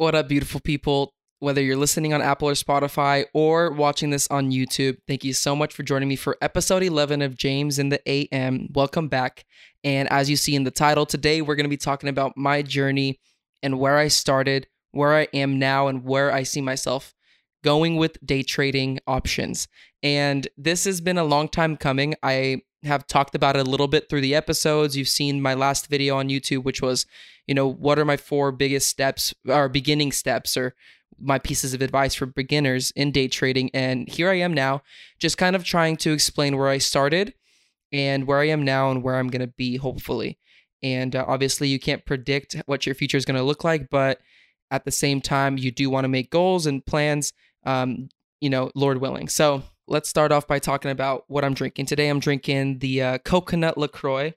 What up, beautiful people? Whether you're listening on Apple or Spotify or watching this on YouTube, thank you so much for joining me for episode 11 of James in the AM. Welcome back. And as you see in the title, today we're going to be talking about my journey and where I started, where I am now, and where I see myself going with day trading options. And this has been a long time coming. I have talked about it a little bit through the episodes. You've seen my last video on YouTube, which was, you know, what are my four biggest steps or beginning steps or my pieces of advice for beginners in day trading. And here I am now, just kind of trying to explain where I started and where I am now and where I'm going to be, hopefully. And uh, obviously, you can't predict what your future is going to look like, but at the same time, you do want to make goals and plans, um, you know, Lord willing. So let's start off by talking about what I'm drinking. Today, I'm drinking the uh, coconut LaCroix.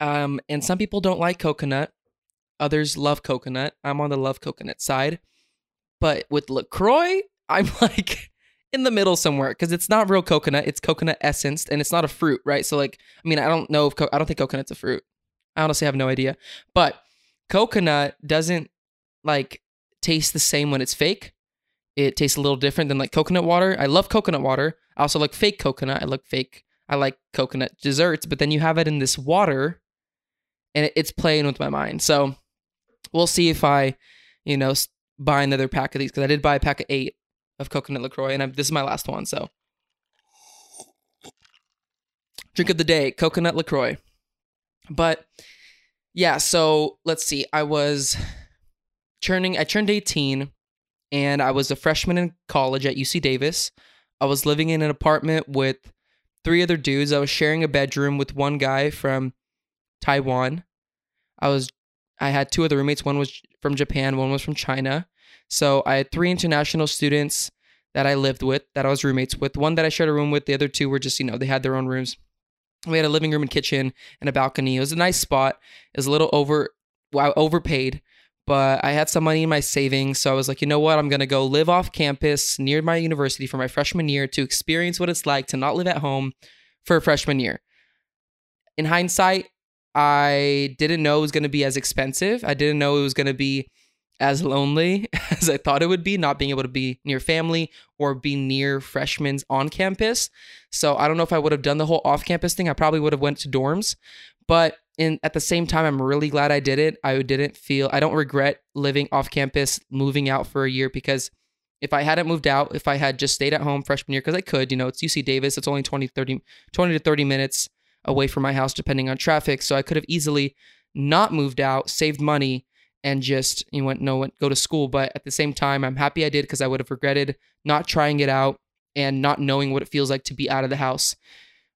Um, and some people don't like coconut, others love coconut. I'm on the love coconut side. But with LaCroix, I'm like in the middle somewhere because it's not real coconut. It's coconut essence and it's not a fruit, right? So, like, I mean, I don't know if co- I don't think coconut's a fruit. I honestly have no idea. But coconut doesn't like taste the same when it's fake. It tastes a little different than like coconut water. I love coconut water. I also like fake coconut. I like fake. I like coconut desserts, but then you have it in this water and it's playing with my mind. So we'll see if I, you know, buy another pack of these because I did buy a pack of eight of coconut LaCroix, and I'm, this is my last one. So, drink of the day, coconut LaCroix. But yeah, so let's see. I was turning. I turned 18, and I was a freshman in college at UC Davis. I was living in an apartment with three other dudes. I was sharing a bedroom with one guy from Taiwan. I was I had two other roommates. One was from Japan, one was from China. So I had three international students that I lived with, that I was roommates with. One that I shared a room with. The other two were just, you know, they had their own rooms. We had a living room and kitchen and a balcony. It was a nice spot. It was a little over, well, overpaid, but I had some money in my savings. So I was like, you know what? I'm going to go live off campus near my university for my freshman year to experience what it's like to not live at home for a freshman year. In hindsight, I didn't know it was going to be as expensive. I didn't know it was going to be as lonely as I thought it would be, not being able to be near family or be near freshmen on campus. So I don't know if I would have done the whole off-campus thing. I probably would have went to dorms, but in at the same time, I'm really glad I did it. I didn't feel I don't regret living off campus, moving out for a year because if I hadn't moved out, if I had just stayed at home freshman year, because I could, you know, it's UC Davis, it's only 20, 30, 20 to 30 minutes away from my house, depending on traffic. So I could have easily not moved out, saved money, and just you went no went go to school. But at the same time, I'm happy I did because I would have regretted not trying it out and not knowing what it feels like to be out of the house.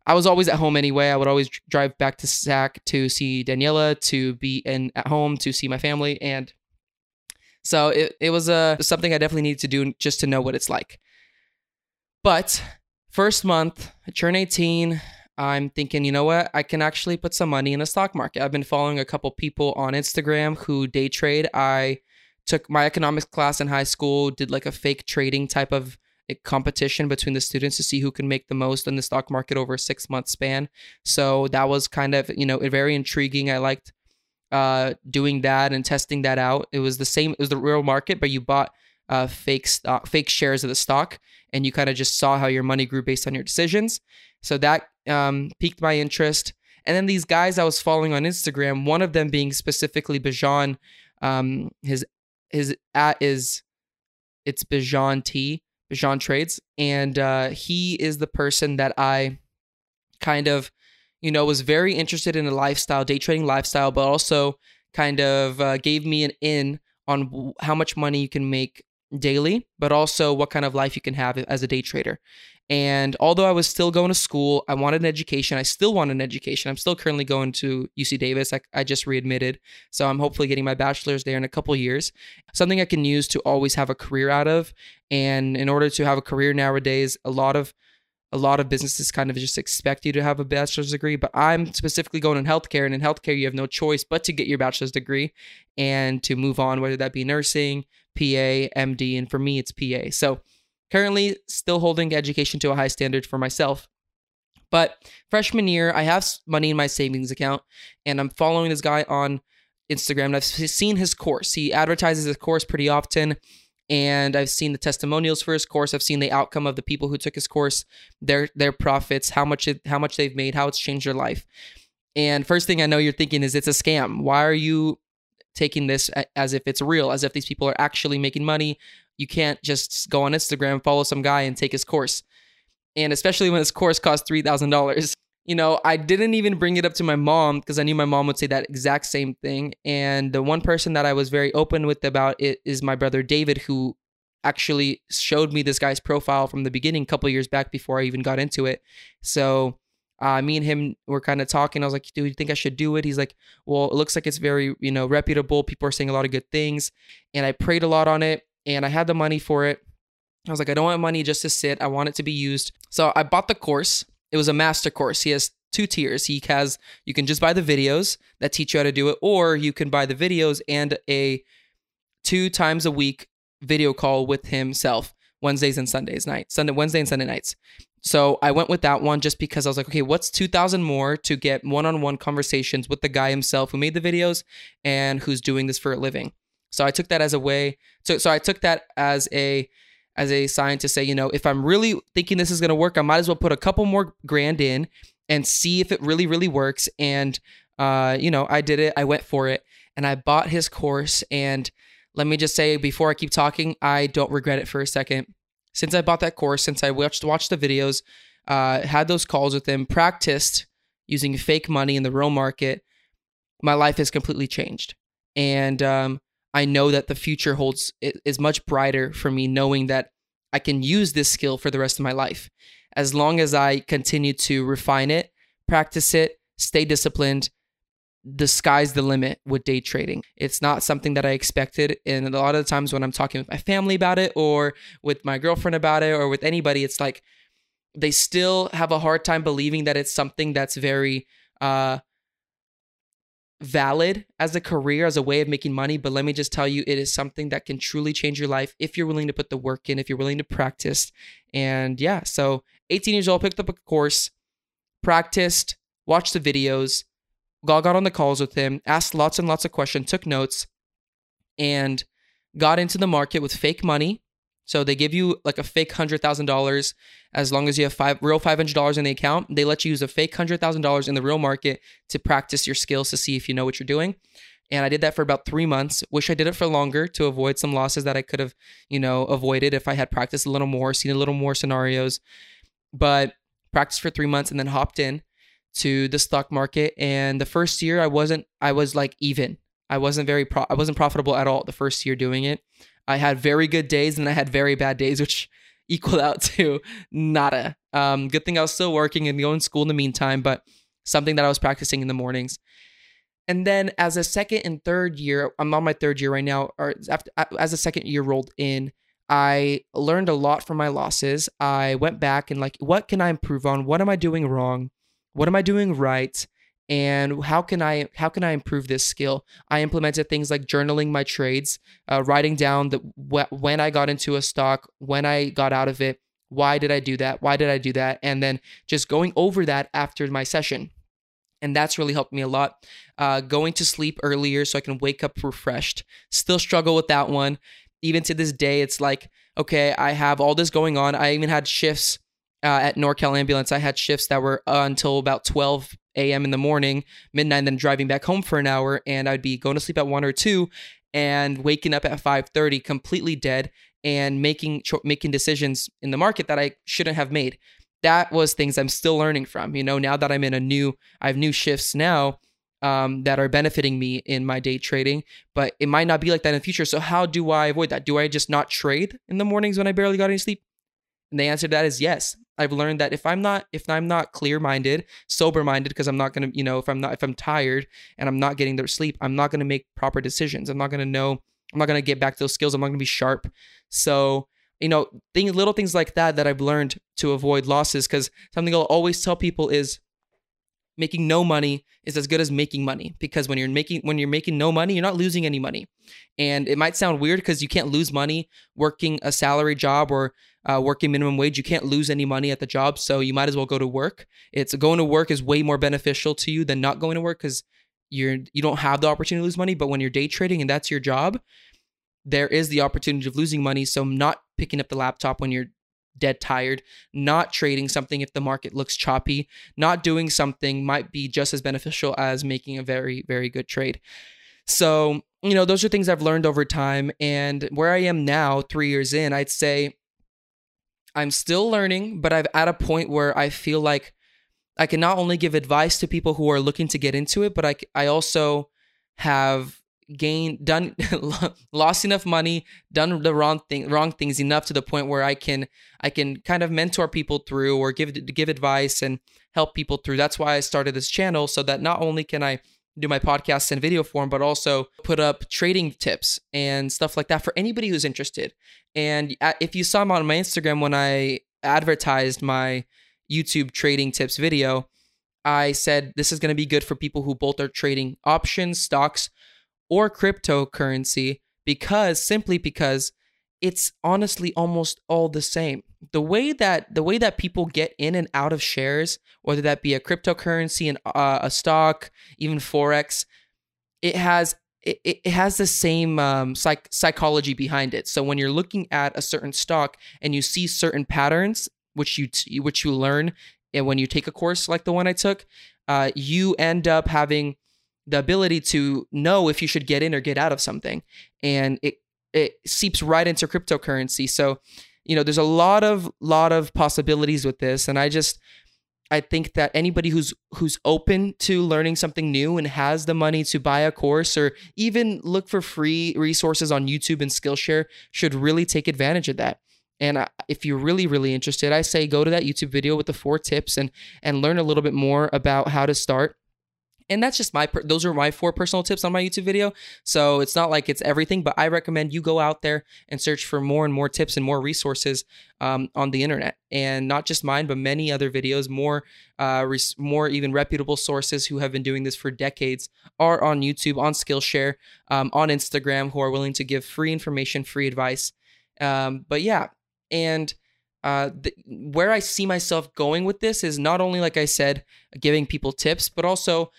I was always at home anyway. I would always drive back to SAC to see Daniela, to be in at home, to see my family, and so it, it was a uh, something I definitely needed to do just to know what it's like. But first month, I turn 18. I'm thinking, you know what? I can actually put some money in the stock market. I've been following a couple people on Instagram who day trade. I took my economics class in high school, did like a fake trading type of competition between the students to see who can make the most in the stock market over a six month span. So that was kind of, you know, very intriguing. I liked uh, doing that and testing that out. It was the same, it was the real market, but you bought uh, fake stock, fake shares of the stock, and you kind of just saw how your money grew based on your decisions. So that um, piqued my interest. And then these guys I was following on Instagram, one of them being specifically Bijan, um, his his at is it's Bijan T, Bijan Trades, and uh, he is the person that I kind of, you know, was very interested in a lifestyle, day trading lifestyle, but also kind of uh, gave me an in on how much money you can make daily, but also what kind of life you can have as a day trader. And although I was still going to school, I wanted an education. I still want an education. I'm still currently going to UC Davis. I, I just readmitted. So I'm hopefully getting my bachelor's there in a couple years. Something I can use to always have a career out of. And in order to have a career nowadays, a lot of a lot of businesses kind of just expect you to have a bachelor's degree, but I'm specifically going in healthcare, and in healthcare, you have no choice but to get your bachelor's degree and to move on, whether that be nursing, PA, MD, and for me, it's PA. So Currently, still holding education to a high standard for myself. But freshman year, I have money in my savings account, and I'm following this guy on Instagram and I've seen his course. He advertises his course pretty often and I've seen the testimonials for his course. I've seen the outcome of the people who took his course, their their profits, how much it, how much they've made, how it's changed their life. And first thing I know you're thinking is it's a scam. Why are you taking this as if it's real, as if these people are actually making money? You can't just go on Instagram, follow some guy and take his course. And especially when his course costs $3,000 you know, I didn't even bring it up to my mom because I knew my mom would say that exact same thing. And the one person that I was very open with about it is my brother David, who actually showed me this guy's profile from the beginning, a couple years back before I even got into it. So uh, me and him were kind of talking. I was like, "Do you think I should do it?" He's like, "Well, it looks like it's very, you know, reputable. People are saying a lot of good things." And I prayed a lot on it, and I had the money for it. I was like, I don't want money just to sit. I want it to be used. So I bought the course it was a master course. He has two tiers. He has you can just buy the videos that teach you how to do it, or you can buy the videos and a two times a week video call with himself Wednesdays and Sundays night, Sunday, Wednesday and Sunday nights. So I went with that one just because I was like, okay, what's 2000 more to get one-on-one conversations with the guy himself who made the videos and who's doing this for a living. So I took that as a way. So so I took that as a as a sign to say, you know, if I'm really thinking this is going to work, I might as well put a couple more grand in and see if it really, really works. And, uh, you know, I did it. I went for it and I bought his course. And let me just say, before I keep talking, I don't regret it for a second. Since I bought that course, since I watched watched the videos, uh, had those calls with him, practiced using fake money in the real market, my life has completely changed. And um, I know that the future holds is much brighter for me knowing that I can use this skill for the rest of my life. As long as I continue to refine it, practice it, stay disciplined, the sky's the limit with day trading. It's not something that I expected. And a lot of the times when I'm talking with my family about it or with my girlfriend about it or with anybody, it's like they still have a hard time believing that it's something that's very uh, valid as a career, as a way of making money. But let me just tell you, it is something that can truly change your life if you're willing to put the work in, if you're willing to practice. And yeah, so 18 years old, picked up a course, practiced, watched the videos, got on the calls with him, asked lots and lots of questions, took notes, and got into the market with fake money so they give you like a fake hundred thousand dollars as long as you have five real five hundred dollars in the account. They let you use a fake hundred thousand dollars in the real market to practice your skills to see if you know what you're doing. And I did that for about three months. Wish I did it for longer to avoid some losses that I could have, you know, avoided if I had practiced a little more, seen a little more scenarios. But practiced for three months and then hopped in to the stock market. And the first year I wasn't, I was like even. I wasn't very pro- I wasn't profitable at all the first year doing it. I had very good days and I had very bad days, which equaled out to nada. Um, good thing I was still working and going to school in the meantime, but something that I was practicing in the mornings. And then as a second and third year, I'm on my third year right now, or after, as a second year rolled in, I learned a lot from my losses. I went back and like, what can I improve on? What am I doing wrong? What am I doing right? and how can i how can i improve this skill? I implemented things like journaling my trades uh, writing down the wh- when i got into a stock when i got out of it why did i do that why did i do that and then just going over that after my session. And that's really helped me a lot. Uh, going to sleep earlier so i can wake up refreshed. Still struggle with that one. Even to this day it's like okay i have all this going on. I even had shifts uh, at NorCal Ambulance, I had shifts that were uh, until about 12 a.m. in the morning, midnight, then driving back home for an hour, and I'd be going to sleep at one or two, and waking up at 5:30, completely dead, and making making decisions in the market that I shouldn't have made. That was things I'm still learning from. You know, now that I'm in a new, I have new shifts now. Um, that are benefiting me in my day trading, but it might not be like that in the future. So, how do I avoid that? Do I just not trade in the mornings when I barely got any sleep? And the answer to that is yes. I've learned that if I'm not if I'm not clear-minded, sober-minded because I'm not going to, you know, if I'm not if I'm tired and I'm not getting their sleep, I'm not going to make proper decisions. I'm not going to know I'm not going to get back those skills. I'm not going to be sharp. So, you know, things little things like that that I've learned to avoid losses cuz something I'll always tell people is making no money is as good as making money because when you're making when you're making no money you're not losing any money. And it might sound weird because you can't lose money working a salary job or uh, working minimum wage. You can't lose any money at the job so you might as well go to work. It's going to work is way more beneficial to you than not going to work because you're you don't have the opportunity to lose money, but when you're day trading and that's your job, there is the opportunity of losing money. So not picking up the laptop when you're dead tired, not trading something if the market looks choppy, not doing something might be just as beneficial as making a very, very good trade. So, you know, those are things I've learned over time. And where I am now, three years in, I'd say I'm still learning, but I've at a point where I feel like I can not only give advice to people who are looking to get into it, but I, I also have gained done lost enough money done the wrong thing wrong things enough to the point where i can i can kind of mentor people through or give give advice and help people through. That's why i started this channel so that not only can i do my podcasts in video form but also put up trading tips and stuff like that for anybody who's interested. And if you saw me on my instagram when i advertised my youtube trading tips video i said this is going to be good for people who both are trading options stocks or cryptocurrency because simply because it's honestly almost all the same. The way that the way that people get in and out of shares, whether that be a cryptocurrency and uh, a stock, even forex, it has it, it has the same um, psych- psychology behind it. So when you're looking at a certain stock and you see certain patterns, which you t- which you learn and when you take a course like the one I took, uh, you end up having the ability to know if you should get in or get out of something. And it it seeps right into cryptocurrency. So you know there's a lot of lot of possibilities with this. And i just i think that anybody who's who's open to learning something new and has the money to buy a course or even look for free resources on youtube and skillshare should really take advantage of that. And if you're really really interested i say go to that youtube video with the four tips and and learn a little bit more about how to start and that's just my those are my four personal tips on my youtube video. So it's not like it's everything but i recommend you go out there and search for more and more tips and more resources um, on the internet. And not just mine but many other videos more uh, res- more even reputable sources who have been doing this for decades are on youtube on skillshare um, on instagram who are willing to give free information free advice. Um, but yeah and uh, where I see myself going with this is not only, like I said, giving people tips, but also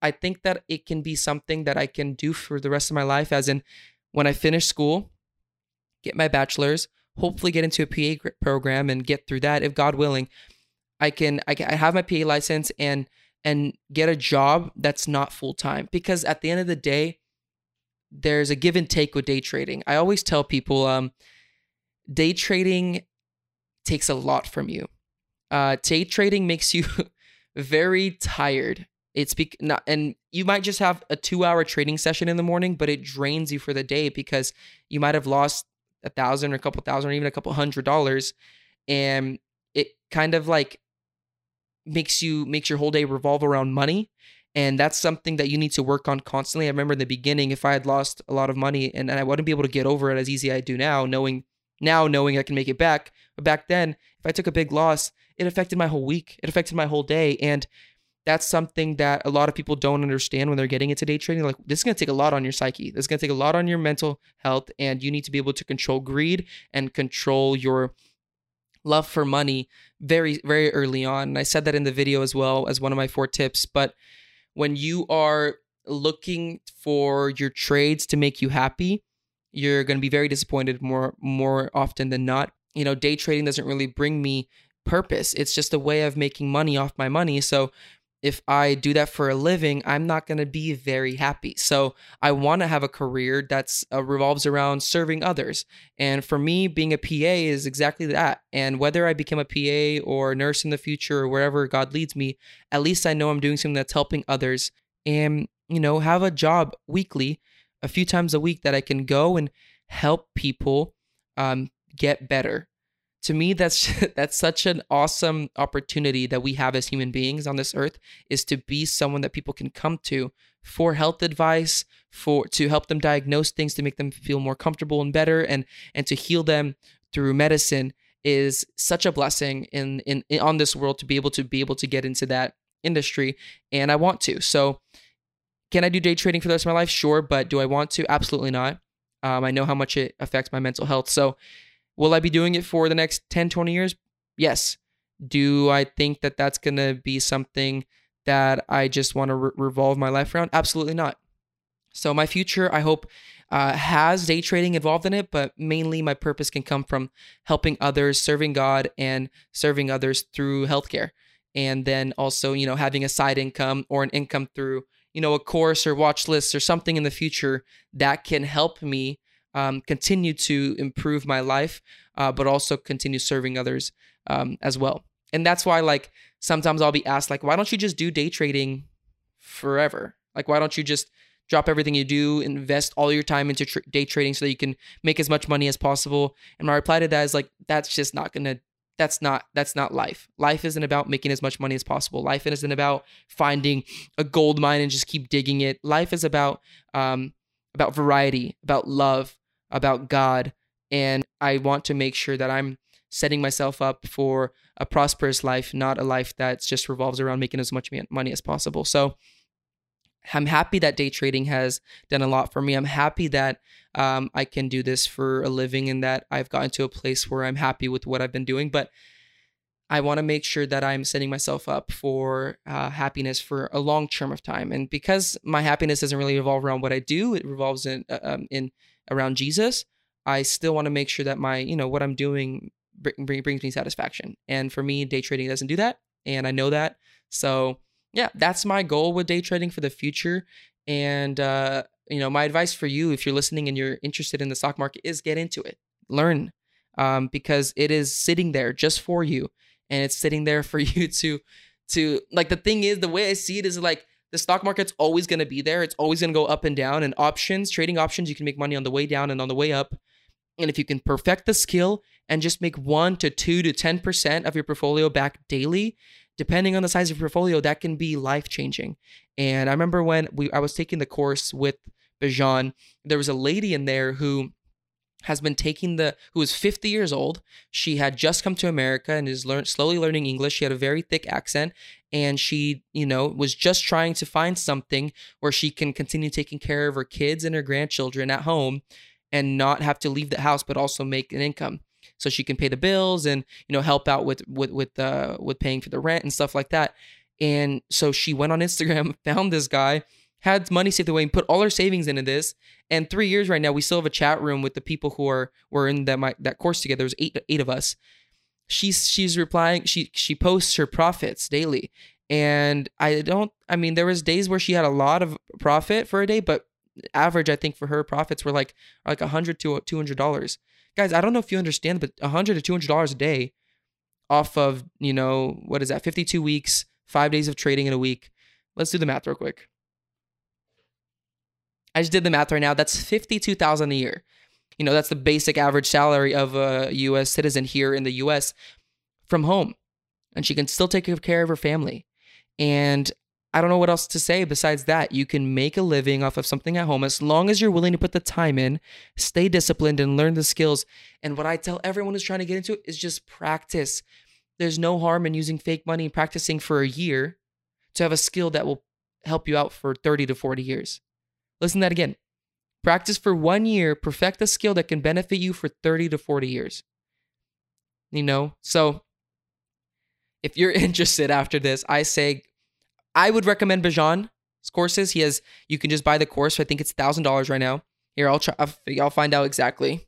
I think that it can be something that I can do for the rest of my life, as in when I finish school, get my bachelor's, hopefully get into a PA program and get through that, if God willing. I can I, can, I have my PA license and and get a job that's not full time because at the end of the day, there's a give and take with day trading. I always tell people, um, day trading takes a lot from you. Uh, day trading makes you very tired. It's be- not, and you might just have a two hour trading session in the morning, but it drains you for the day because you might have lost a thousand or a couple thousand or even a couple hundred dollars. And it kind of like makes you makes your whole day revolve around money and that's something that you need to work on constantly i remember in the beginning if i had lost a lot of money and, and i wouldn't be able to get over it as easy as i do now knowing now knowing I can make it back. But back then, if I took a big loss, it affected my whole week. It affected my whole day. And that's something that a lot of people don't understand when they're getting into day trading. Like, this is going to take a lot on your psyche. This is going to take a lot on your mental health. And you need to be able to control greed and control your love for money very, very early on. And I said that in the video as well as one of my four tips. But when you are looking for your trades to make you happy, you're going to be very disappointed more more often than not. You know, day trading doesn't really bring me purpose. It's just a way of making money off my money. So if I do that for a living, I'm not going to be very happy. So I want to have a career that's uh, revolves around serving others. And for me, being a PA is exactly that. And whether I become a PA or a nurse in the future or wherever God leads me, at least I know I'm doing something that's helping others and, you know, have a job weekly a few times a week that I can go and help people um, get better. To me, that's that's such an awesome opportunity that we have as human beings on this earth is to be someone that people can come to for health advice, for to help them diagnose things, to make them feel more comfortable and better, and and to heal them through medicine is such a blessing in, in, in on this world to be able to be able to get into that industry, and I want to. So can I do day trading for the rest of my life? Sure, but do I want to? Absolutely not. Um, I know how much it affects my mental health. So, will I be doing it for the next 10, 20 years? Yes. Do I think that that's going to be something that I just want to re- revolve my life around? Absolutely not. So my future, I hope, uh, has day trading involved in it, but mainly my purpose can come from helping others, serving God, and serving others through healthcare. And then also, you know, having a side income or an income through, you know, a course or watch list or something in the future that can help me um, continue to improve my life, uh, but also continue serving others um, as well. And that's why, like, sometimes I'll be asked, like, why don't you just do day trading forever? Like, why don't you just drop everything you do, invest all your time into day trading so that you can make as much money as possible? And my reply to that is like, that's just not gonna. That's not that's not life. Life isn't about making as much money as possible. Life isn't about finding a gold mine and just keep digging it. Life is about um, about variety, about love, about God, and I want to make sure that I'm setting myself up for a prosperous life, not a life that just revolves around making as much money as possible. So I'm happy that day trading has done a lot for me. I'm happy that um, I can do this for a living and that I've gotten to a place where I'm happy with what I've been doing. But I want to make sure that I'm setting myself up for uh, happiness for a long term of time. And because my happiness doesn't really revolve around what I do, it revolves in uh, um, in around Jesus. I still want to make sure that my you know what I'm doing bring, brings me satisfaction. And for me, day trading doesn't do that, and I know that. So yeah, that's my goal with day trading for the future. And uh, you know, my advice for you, if you're listening and you're interested in the stock market, is get into it, learn, um, because it is sitting there just for you, and it's sitting there for you to, to like the thing is the way I see it is like the stock market's always going to be there. It's always going to go up and down. And options, trading options, you can make money on the way down and on the way up. And if you can perfect the skill and just make one to two to 10% of your portfolio back daily, depending on the size of your portfolio, that can be life changing. And I remember when we I was taking the course with Bijan, there was a lady in there who has been taking the who is 50 years old. She had just come to America and is learn, slowly learning English. She had a very thick accent and she, you know, was just trying to find something where she can continue taking care of her kids and her grandchildren at home and not have to leave the house but also make an income so she can pay the bills and you know help out with with with uh with paying for the rent and stuff like that. And so she went on Instagram, found this guy, had money saved away, and put all her savings into this. And three years right now, we still have a chat room with the people who are were in that my, that course together. There's eight eight of us. She's she's replying. She she posts her profits daily, and I don't. I mean, there was days where she had a lot of profit for a day, but average I think for her profits were like like a hundred to two hundred dollars guys, I don't know if you understand, but a hundred to two hundred dollars a day off of you know what is that? Fifty two weeks, five days of trading in a week. Let's do the math real quick. I just did the math right now. That's fifty two thousand a year. You know that's the basic average salary of a U.S. citizen here in the U.S. from home, and she can still take care of her family. And I don't know what else to say besides that. You can make a living off of something at home as long as you're willing to put the time in, stay disciplined, and learn the skills. And what I tell everyone who's trying to get into it is just practice. There's no harm in using fake money and practicing for a year to have a skill that will help you out for 30 to 40 years. Listen to that again. Practice for one year, perfect a skill that can benefit you for 30 to 40 years. You know, so if you're interested after this, I say I would recommend Bijan's courses. He has you can just buy the course. I think it's thousand dollars right now. Here, I'll try. I'll find out exactly.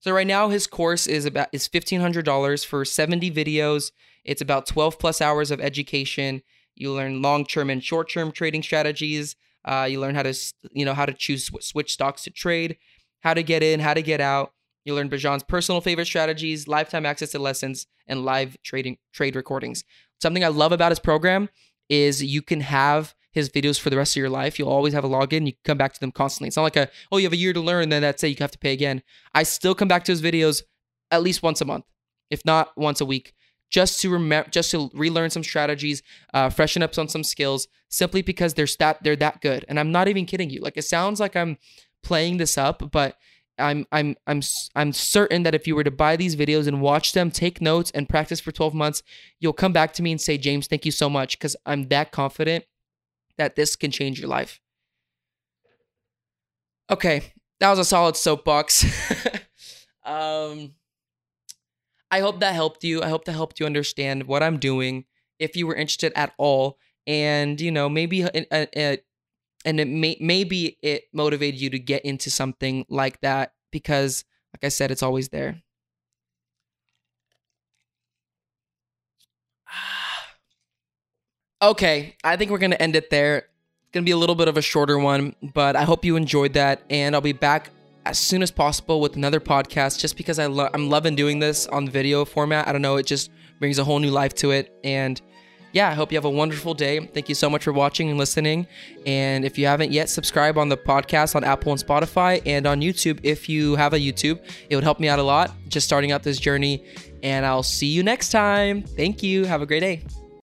So right now his course is about is fifteen hundred dollars for seventy videos. It's about twelve plus hours of education. You learn long term and short term trading strategies. Uh, you learn how to you know how to choose switch stocks to trade, how to get in, how to get out. You learn Bijan's personal favorite strategies, lifetime access to lessons, and live trading trade recordings. Something I love about his program is you can have his videos for the rest of your life. You'll always have a login. You can come back to them constantly. It's not like a, oh, you have a year to learn, then that's it. You have to pay again. I still come back to his videos at least once a month, if not once a week, just to remember, just to relearn some strategies, uh, freshen up on some skills, simply because they're stat they're that good. And I'm not even kidding you. Like it sounds like I'm playing this up, but I'm I'm I'm I'm certain that if you were to buy these videos and watch them, take notes and practice for 12 months, you'll come back to me and say, "James, thank you so much cuz I'm that confident that this can change your life." Okay, that was a solid soapbox. um I hope that helped you. I hope that helped you understand what I'm doing. If you were interested at all and you know maybe it, it, it and it may maybe it motivated you to get into something like that because like I said it's always there. Okay, I think we're going to end it there. It's going to be a little bit of a shorter one, but I hope you enjoyed that and I'll be back as soon as possible with another podcast just because I lo- I'm loving doing this on video format. I don't know, it just brings a whole new life to it and yeah, I hope you have a wonderful day. Thank you so much for watching and listening. And if you haven't yet, subscribe on the podcast on Apple and Spotify and on YouTube. If you have a YouTube, it would help me out a lot just starting out this journey. And I'll see you next time. Thank you. Have a great day.